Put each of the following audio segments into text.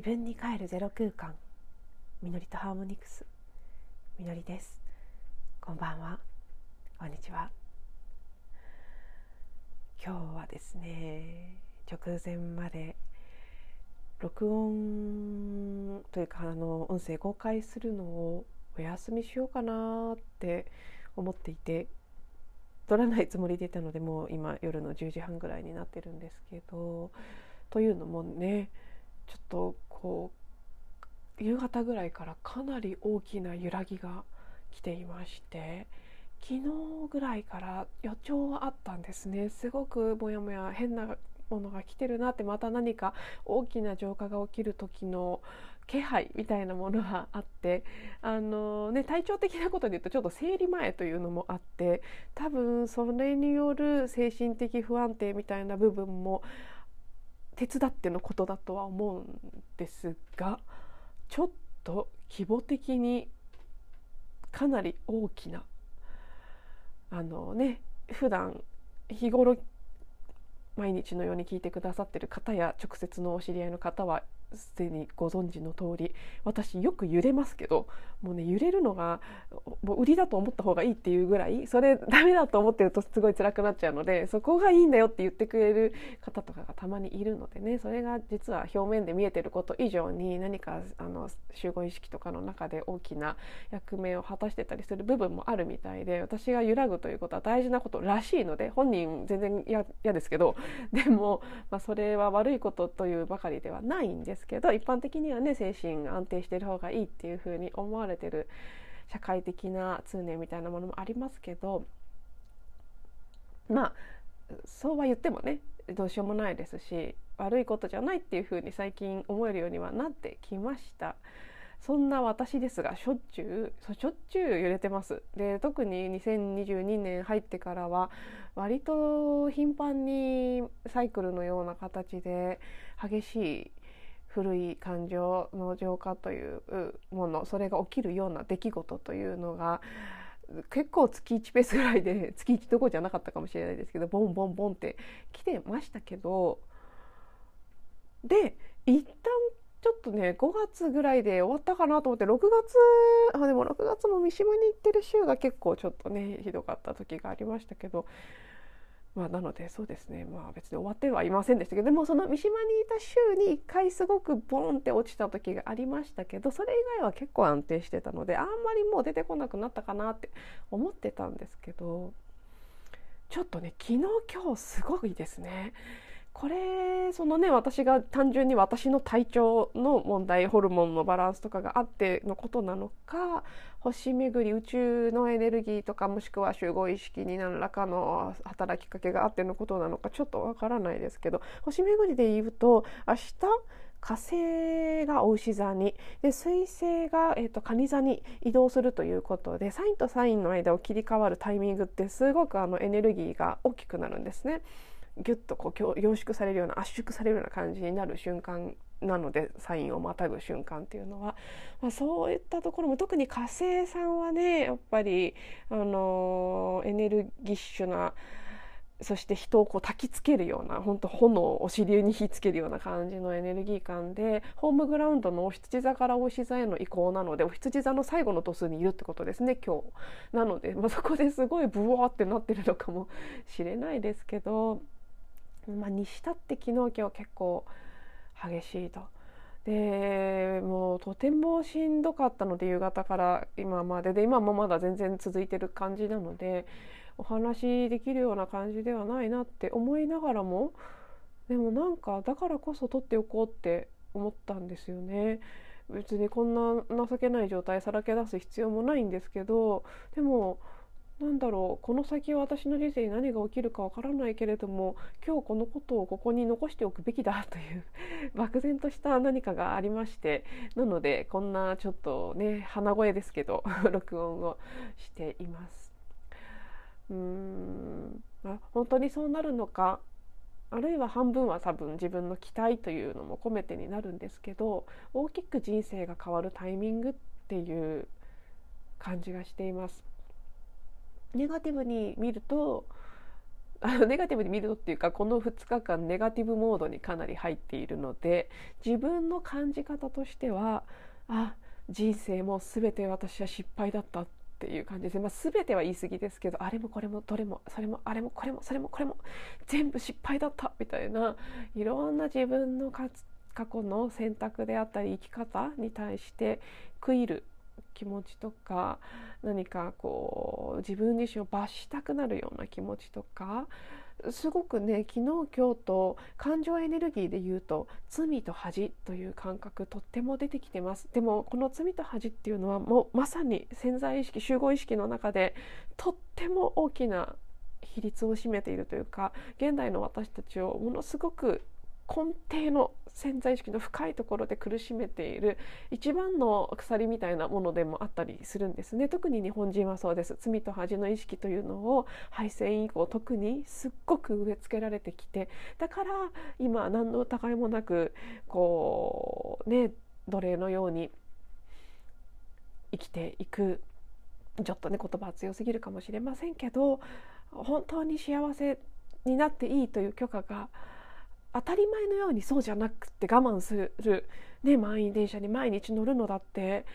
自分に帰るゼロ空間。みのりとハーモニクス。みのりです。こんばんは。こんにちは。今日はですね直前まで録音というかあの音声公開するのをお休みしようかなって思っていて撮らないつもりでいたのでもう今夜の10時半ぐらいになってるんですけどというのもねちょっとこう夕方ぐらいからかなり大きな揺らぎが来ていまして昨日ぐらいから予兆はあったんですね。すごくもやもや変なものが来てるなってまた何か大きな浄化が起きる時の気配みたいなものがあってあの、ね、体調的なことで言うとちょっと生理前というのもあって多分それによる精神的不安定みたいな部分も手伝ってのことだとは思うんですがちょっと規模的にかなり大きなあのね普段日頃毎日のように聞いてくださってる方や直接のお知り合いの方はすでにご存知の通り私よく揺れますけどもうね揺れるのがもう売りだと思った方がいいっていうぐらいそれダメだと思ってるとすごい辛くなっちゃうのでそこがいいんだよって言ってくれる方とかがたまにいるのでねそれが実は表面で見えてること以上に何かあの集合意識とかの中で大きな役目を果たしてたりする部分もあるみたいで私が揺らぐということは大事なことらしいので本人全然嫌ですけどでも、まあ、それは悪いことというばかりではないんです。ですけど一般的にはね精神が安定してる方がいいっていうふうに思われてる社会的な通念みたいなものもありますけどまあそうは言ってもねどうしようもないですし悪いことじゃないっていうふうに最近思えるようにはなってきました。そんな私ですがしょっちゅうしょっちゅう揺れてますで特に2022年入ってからは割と頻繁にサイクルのような形で激しい古い感情の浄化というものそれが起きるような出来事というのが結構月1ペースぐらいで 月1どころじゃなかったかもしれないですけどボンボンボンって来てましたけどで一旦ちょっとね5月ぐらいで終わったかなと思って6月あでも6月も三島に行ってる週が結構ちょっとねひどかった時がありましたけどまあ、なのでそうですねまあ別に終わってはいませんでしたけどでもその三島にいた週に1回すごくボンって落ちた時がありましたけどそれ以外は結構安定してたのであんまりもう出てこなくなったかなって思ってたんですけどちょっとね昨日今日すごいですね。これそのね私が単純に私の体調の問題ホルモンのバランスとかがあってのことなのか星巡り宇宙のエネルギーとかもしくは集合意識に何らかの働きかけがあってのことなのかちょっとわからないですけど星巡りで言うと明日火星がお牛座にで水星が、えーと、蟹座に移動するということでサインとサインの間を切り替わるタイミングってすごくあのエネルギーが大きくなるんですね。ギュッとこう凝縮されるような圧縮されるような感じになる瞬間なのでサインをまたぐ瞬間っていうのは、まあ、そういったところも特に火星さんはねやっぱり、あのエネルギッシュなそして人をこう焚きつけるような本当炎をお尻に火つけるような感じのエネルギー感でホームグラウンドのお羊座からお牛座への移行なのでお羊座の最後の度数にいるってことですね今日。なので、まあ、そこですごいブワーってなってるのかもしれないですけど。まあ、にしたって昨日今日結構激しいと。でもうとてもしんどかったので夕方から今までで今もまだ全然続いてる感じなのでお話できるような感じではないなって思いながらもでもなんかだからこそ取っておこうって思ったんですよね。別にこんな情けない状態さらけ出す必要もないんですけどでもなんだろうこの先は私の人生に何が起きるかわからないけれども今日このことをここに残しておくべきだという 漠然とした何かがありましてなのでこんなちょっとね鼻声ですけど 録音をしています。うーんあ本当にそうなるのかあるいは半分は多分自分の期待というのも込めてになるんですけど大きく人生が変わるタイミングっていう感じがしています。ネガティブに見ると あのネガティブに見るとっていうかこの2日間ネガティブモードにかなり入っているので自分の感じ方としてはあ人生も全て私は失敗だったっていう感じですね、まあ、全ては言い過ぎですけどあれもこれもどれもそれもあれもこれもそれもこれも全部失敗だったみたいないろんな自分の過去の選択であったり生き方に対して悔いる気持ちとか何かこう自分自身を罰したくなるような気持ちとかすごくね昨日今日と感情エネルギーで言うと罪と恥という感覚とっても出てきてます。でもこの罪と恥っていうのはもうまさに潜在意識集合意識の中でとっても大きな比率を占めているというか現代の私たちをものすごく根底の潜在意識の深いところで苦しめている一番の鎖みたいなものでもあったりするんですね。特に日本人はそうです。罪と恥の意識というのを敗戦以降特にすっごく植え付けられてきてだから今何の疑いもなくこうね奴隷のように生きていく。ちょっとね言葉は強すぎるかもしれませんけど本当に幸せになっていいという許可が当たり前のようにそうじゃなくて我慢する、ね、満員電車に毎日乗るのだって。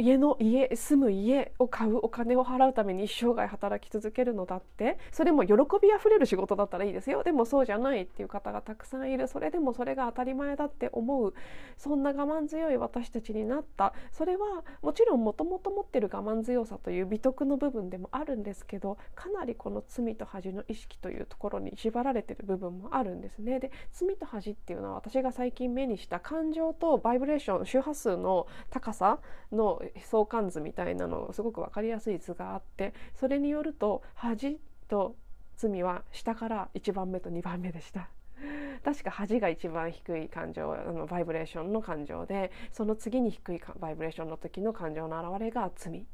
家の家住む家を買うお金を払うために一生涯働き続けるのだって。それも喜びあふれる仕事だったらいいですよ。でもそうじゃないっていう方がたくさんいる。それでもそれが当たり前だって思う。そんな我慢強い私たちになった。それはもちろんもともと持ってる我慢強さという美徳の部分でもあるんですけどかなりこの罪と恥の意識というところに縛られてる部分もあるんですね。で罪と恥っていうのは私が最近目にした感情とバイブレーション周波数の高さの相関図みたいなのすごく分かりやすい図があってそれによると恥と罪は下から1番目と2番目でした。確か恥が一番低い感情あのバイブレーションの感情でその次に低いバイブレーションの時の感情の表れが罪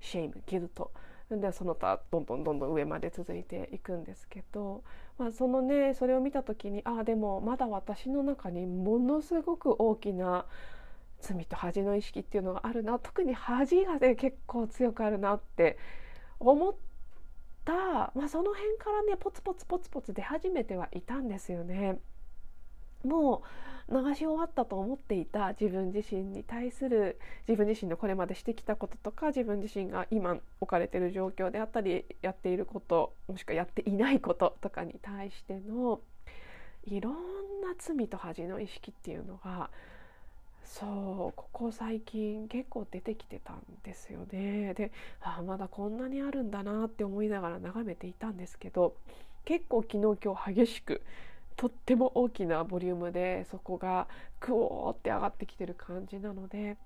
シェイムギルトでその他どんどんどんどん上まで続いていくんですけど、まあ、そのねそれを見た時にああでもまだ私の中にものすごく大きな罪と恥の意識っていうのがあるな特に恥がね結構強くあるなって思った、まあ、その辺からねポツポツポツポツ出始めてはいたんですよね。もう流し終わったと思っていた自分自身に対する自分自身のこれまでしてきたこととか自分自身が今置かれている状況であったりやっていることもしくはやっていないこととかに対してのいろんな罪と恥の意識っていうのがそうここ最近結構出てきてたんですよね。であまだこんなにあるんだなって思いながら眺めていたんですけど結構昨日今日激しくとっても大きなボリュームでそこがクオーって上がってきてる感じなので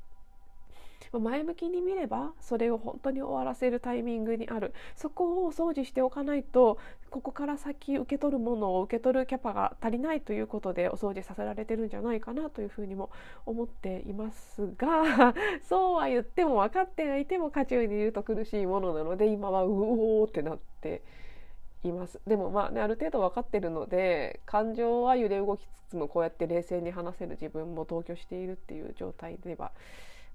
前向きに見ればそれを本当に終わらせるタイミングにある。そこを掃除しておかないとここから先受け取るものを受け取るキャパが足りないということでお掃除させられてるんじゃないかなというふうにも思っていますが そうは言っても分かってはいても渦中にいると苦しいものなので今はうおーってなっています。でもまあねある程度分かってるので感情は揺れ動きつつもこうやって冷静に話せる自分も同居しているっていう状態では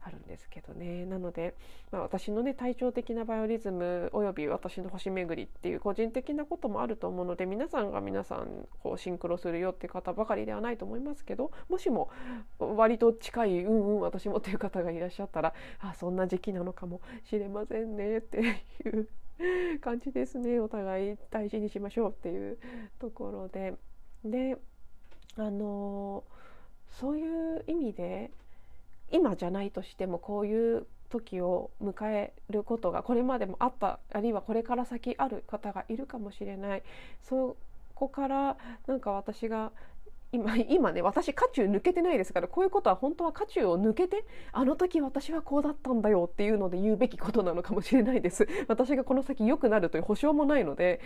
あるんですけどね。なので、まあ、私のね体調的なバイオリズムおよび私の星巡りっていう個人的なこともあると思うので皆さんが皆さんこうシンクロするよって方ばかりではないと思いますけどもしも割と近いうんうん私もっていう方がいらっしゃったらあそんな時期なのかもしれませんねっていう感じですね。お互い大事にしましょうっていうところで。であのそういう意味で今じゃないとしてもこういう時を迎えることがこれまでもあったあるいはこれから先ある方がいるかもしれない。そこからなんか私が今今ね私渦中抜けてないですからこういうことは本当は渦中を抜けてあの時私はこうだったんだよっていうので言うべきことなのかもしれないです。私がこの先良くなるという保証もないので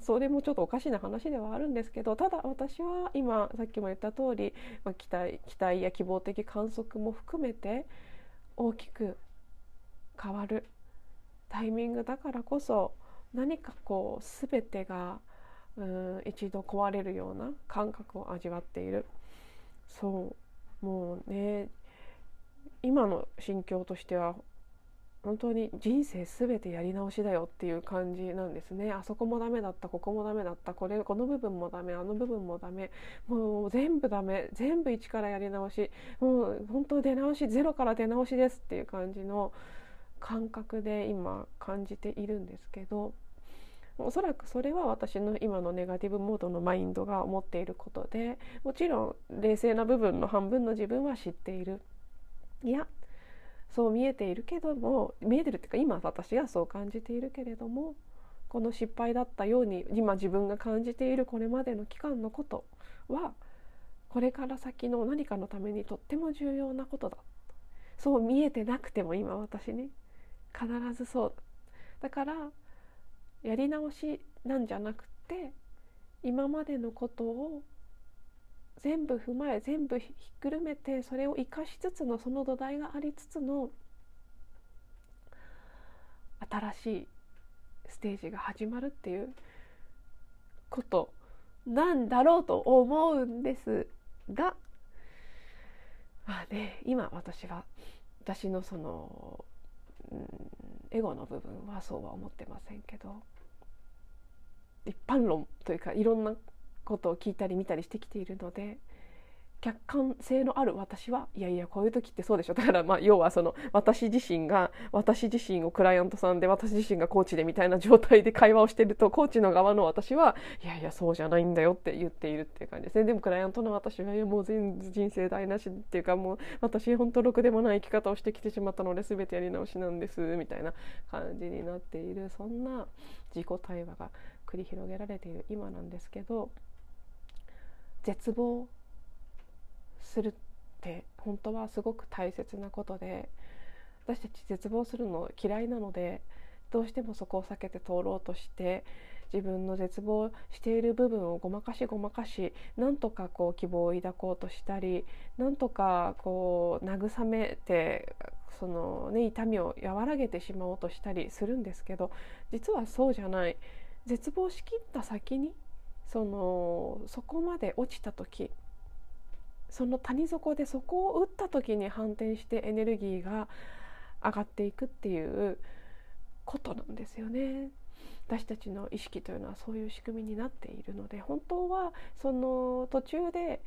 それもちょっとおかしな話ではあるんですけどただ私は今さっきも言った通り、まあ、期待期待や希望的観測も含めて大きく変わるタイミングだからこそ何かこう全てがうん一度壊れるような感覚を味わっている。そうもうね今の心境としては本当に人生全てやり直しだよっていう感じなんですね。あそこもダメだったここもダメだったこれこの部分もダメあの部分もダメ。もう全部ダメ全部一からやり直し。もう本当出直しゼロから出直しですっていう感じの感覚で今感じているんですけど。おそらくそれは私の今のネガティブモードのマインドが思っていることでもちろん冷静な部分の半分の自分は知っている。いやそう見えているけども見えてるっていうか今私がそう感じているけれどもこの失敗だったように今自分が感じているこれまでの期間のことはこれから先の何かのためにとっても重要なことだ。そう見えてなくても今私に必ずそう。だからやり直しなんじゃなくて今までのことを全部踏まえ全部ひっくるめてそれを生かしつつのその土台がありつつの新しいステージが始まるっていうことなんだろうと思うんですがまあね今私は私のその、うん、エゴの部分はそうは思ってませんけど一般論というかいろんなことを聞いたり見たりしてきているので客観性のある私はいやいやこういう時ってそうでしょ。だからまあ要はその私自身が私自身をクライアントさんで私自身がコーチでみたいな状態で会話をしてるとコーチの側の私はいやいやそうじゃないんだよって言っているっていう感じですね。でもクライアントの私はいやもう全人生台無しっていうかもう私本当ろくでもない生き方をしてきてしまったので全てやり直しなんですみたいな感じになっているそんな自己対話が繰り広げられている今なんですけど絶望するって本当はすごく大切なことで私たち絶望するの嫌いなのでどうしてもそこを避けて通ろうとして自分の絶望している部分をごまかしごまかしなんとかこう希望を抱こうとしたりなんとかこう慰めてその、ね、痛みを和らげてしまおうとしたりするんですけど実はそうじゃない。絶望しきった先にそのそこまで落ちた時その谷底でそこを打った時に反転してエネルギーが上がっていくっていうことなんですよね。私たちの意識というのはそういう仕組みになっているので本当はその途中で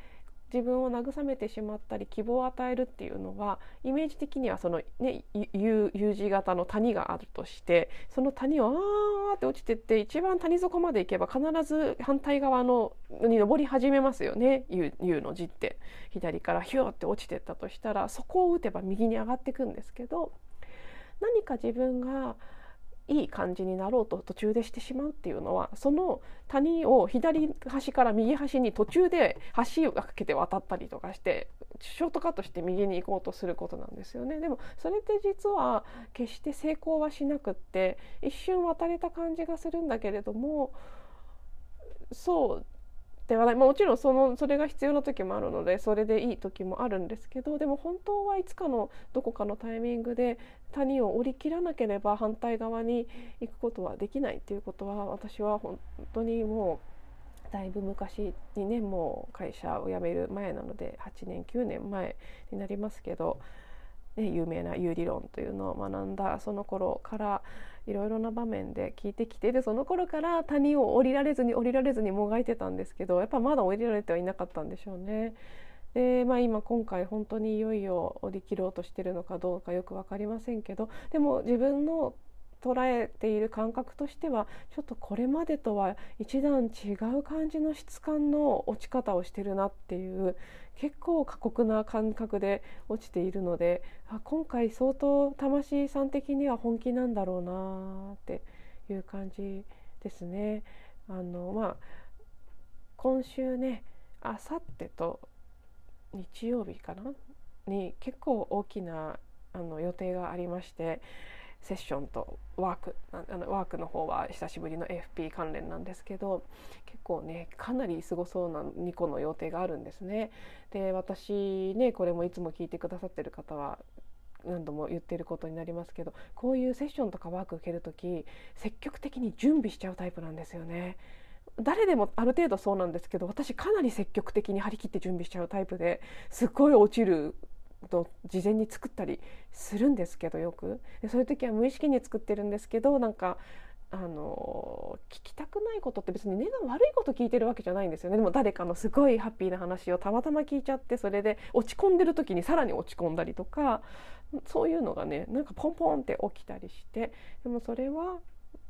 自分を慰めてしまったり希望を与えるっていうのはイメージ的にはその、ね、U, U 字型の谷があるとしてその谷をあーって落ちてって一番谷底まで行けば必ず反対側のに登り始めますよね。U, U の字って。左からヒューって落ちてったとしたらそこを打てば右に上がっていくんですけど何か自分がいい感じになろうと途中でしてしまうっていうのはその谷を左端から右端に途中で橋をかけて渡ったりとかしてショートカットして右に行こうとすることなんですよね。でもそれって実は決して成功はしなくって一瞬渡れた感じがするんだけれどもそうではない、まあ、もちろんそのそれが必要な時もあるのでそれでいい時もあるんですけどでも本当はいつかのどこかのタイミングで谷を降りきらなければ反対側に行くことはできないっていうことは私は本当にもうだいぶ昔にねもう会社を辞める前なので8年9年前になりますけど、ね、有名な有理論というのを学んだその頃からいろいろな場面で聞いてきてでその頃から谷を降りられずに降りられずにもがいてたんですけどやっぱまだ降りられてはいなかったんでしょうね。でまあ、今今回本当にいよいよ降り切ろうとしてるのかどうかよく分かりませんけどでも自分の捉えている感覚としてはちょっとこれまでとは一段違う感じの質感の落ち方をしてるなっていう結構過酷な感覚で落ちているのであ今回相当魂さん的には本気なんだろうなっていう感じですね。あのまあ、今週ねあさってと日曜日かな？に結構大きなあの予定がありましてセッションとワークあのワークの方は久しぶりの AFP 関連なんですけど結構ねかなりすごそうな2個の予定があるんですね。で私ねこれもいつも聞いてくださってる方は何度も言ってることになりますけどこういうセッションとかワーク受ける時積極的に準備しちゃうタイプなんですよね。誰でもある程度そうなんですけど私かなり積極的に張り切って準備しちゃうタイプですっごい落ちると事前に作ったりするんですけどよく。でそういう時は無意識に作ってるんですけどなんかあの聞きたくないことって別に根が悪いこと聞いてるわけじゃないんですよね。でも誰かのすごいハッピーな話をたまたま聞いちゃってそれで落ち込んでる時にさらに落ち込んだりとかそういうのがねなんかポンポンって起きたりしてでもそれは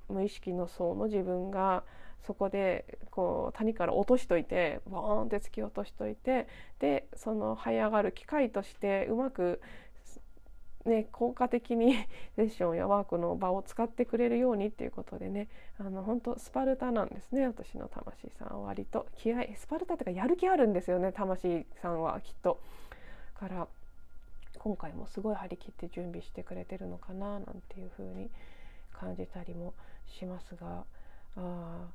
無意識の層の自分がそこでこう谷から落としといてボーンって突き落としといてでその這い上がる機会としてうまくね、効果的に セッションやワークの場を使ってくれるようにっていうことでねあの本当スパルタなんですね私の魂さんは割と気合スパルタっていうかやる気あるんですよね魂さんはきっと。から今回もすごい張り切って準備してくれてるのかななんていう風に感じたりもしますがあ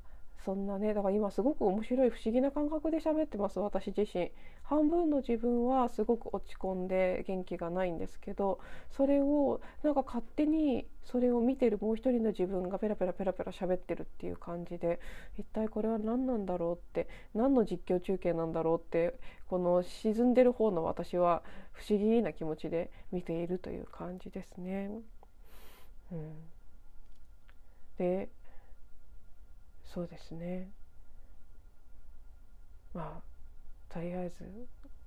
そんなねだから今すごく面白い不思議な感覚で喋ってます私自身半分の自分はすごく落ち込んで元気がないんですけどそれをなんか勝手にそれを見てるもう一人の自分がペラペラペラペラ喋ってるっていう感じで一体これは何なんだろうって何の実況中継なんだろうってこの沈んでる方の私は不思議な気持ちで見ているという感じですね。うん、でそうですね。まあとりあえず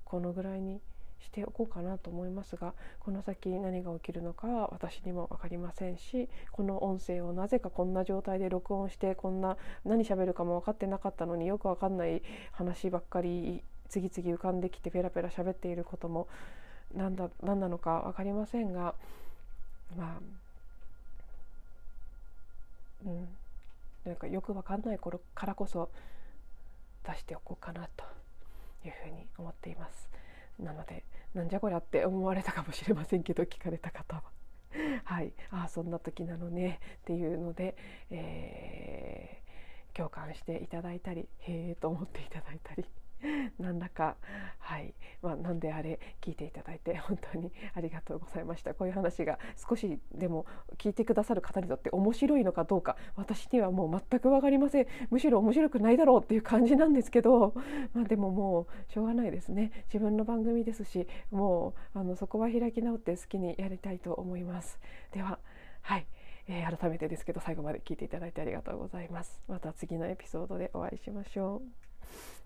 このぐらいにしておこうかなと思いますがこの先何が起きるのかは私にも分かりませんしこの音声をなぜかこんな状態で録音してこんな何喋るかも分かってなかったのによく分かんない話ばっかり次々浮かんできてペラペラ喋っていることも何だ何なのか分かりませんがまあうん。なんかよくわかんない頃からこそ出しておこうかなというふうに思っています。なのでなんじゃこりゃって思われたかもしれませんけど聞かれた方は。はい。ああそんな時なのね。っていうので、えー、共感していただいたりへえと思っていただいたり。何らかはい。まあ何であれ聞いていただいて本当にありがとうございました。こういう話が少しでも聞いてくださる方にとって面白いのかどうか私にはもう全く分かりません。むしろ面白くないだろうっていう感じなんですけどまあでももうしょうがないですね。自分の番組ですしもうあのそこは開き直って好きにやりたいと思います。でははい、えー、改めてですけど最後まで聞いていただいてありがとうございます。また次のエピソードでお会いしましょう。